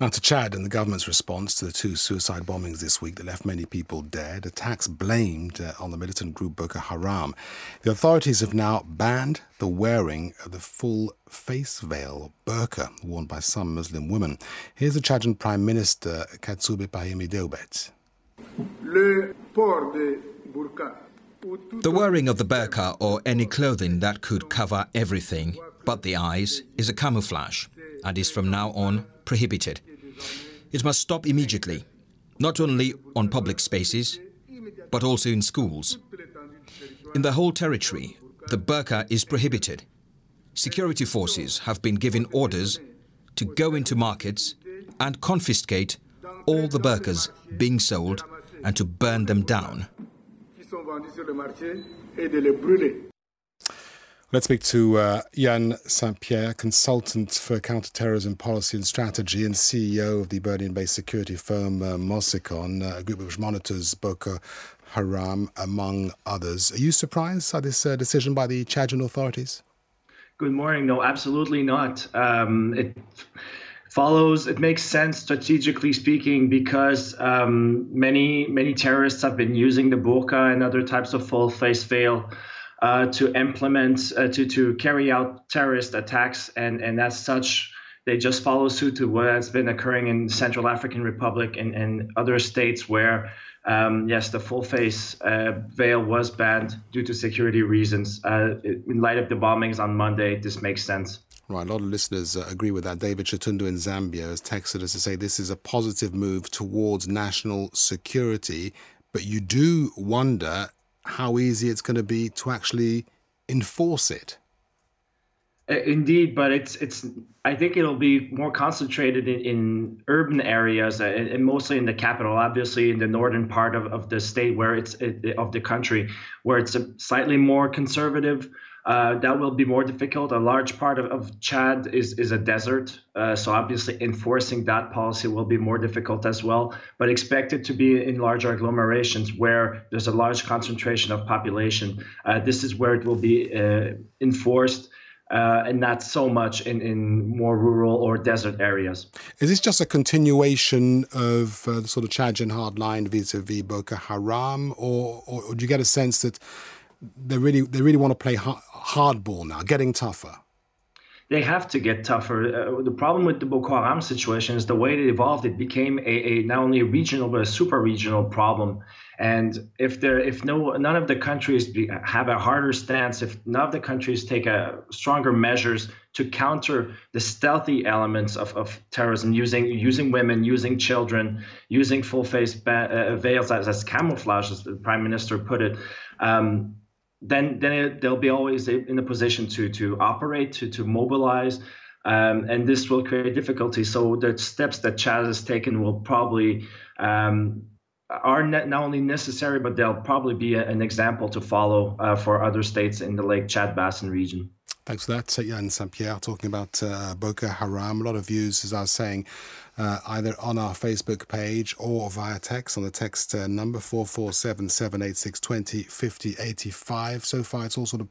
Now to Chad and the government's response to the two suicide bombings this week that left many people dead, attacks blamed uh, on the militant group Boko Haram. The authorities have now banned the wearing of the full face veil, burqa, worn by some Muslim women. Here's the Chadian Prime Minister Kalzeubet Pahimi Deubet. The wearing of the burqa or any clothing that could cover everything but the eyes is a camouflage and is from now on prohibited. It must stop immediately, not only on public spaces, but also in schools. In the whole territory, the burqa is prohibited. Security forces have been given orders to go into markets and confiscate all the burqas being sold and to burn them down. Let's speak to uh, St-Pierre, consultant for counterterrorism policy and strategy and CEO of the Berlin based security firm uh, MOSECON, a group which monitors Boko Haram, among others. Are you surprised by this uh, decision by the Chadian authorities? Good morning. No, absolutely not. Um, it follows it makes sense strategically speaking because um, many many terrorists have been using the burqa and other types of full face veil uh, to implement uh, to to carry out terrorist attacks and and as such they just follow suit to what has been occurring in Central African Republic and, and other states where um, yes the full face uh, veil was banned due to security reasons uh, in light of the bombings on Monday this makes sense Right, a lot of listeners uh, agree with that. David Chatundu in Zambia has texted us to say this is a positive move towards national security, but you do wonder how easy it's going to be to actually enforce it. Uh, indeed, but it's it's. I think it'll be more concentrated in, in urban areas uh, and mostly in the capital. Obviously, in the northern part of, of the state, where it's it, of the country, where it's slightly more conservative. Uh, that will be more difficult. A large part of, of Chad is, is a desert. Uh, so obviously enforcing that policy will be more difficult as well, but expect it to be in larger agglomerations where there's a large concentration of population. Uh, this is where it will be uh, enforced. Uh, and not so much in, in more rural or desert areas. Is this just a continuation of uh, the sort of Chadian hardline vis-a-vis Boko Haram, or, or, or do you get a sense that they really they really want to play hardball now, getting tougher. They have to get tougher. Uh, the problem with the Boko Haram situation is the way it evolved. It became a, a not only a regional but a super regional problem. And if there, if no, none of the countries have a harder stance, if none of the countries take a stronger measures to counter the stealthy elements of, of terrorism, using using women, using children, using full face ba- uh, veils as, as camouflage, as the prime minister put it. Um, then then it, they'll be always in a position to to operate, to to mobilize, um, and this will create difficulty. So the steps that Chad has taken will probably um, are not only necessary, but they'll probably be a, an example to follow uh, for other states in the Lake Chad Basin region. Thanks for that, Yan St-Pierre, talking about uh, Boko Haram. A lot of views, as I was saying, uh, either on our Facebook page or via text on the text uh, number 447 786 20 50 85. So far, it's all sort of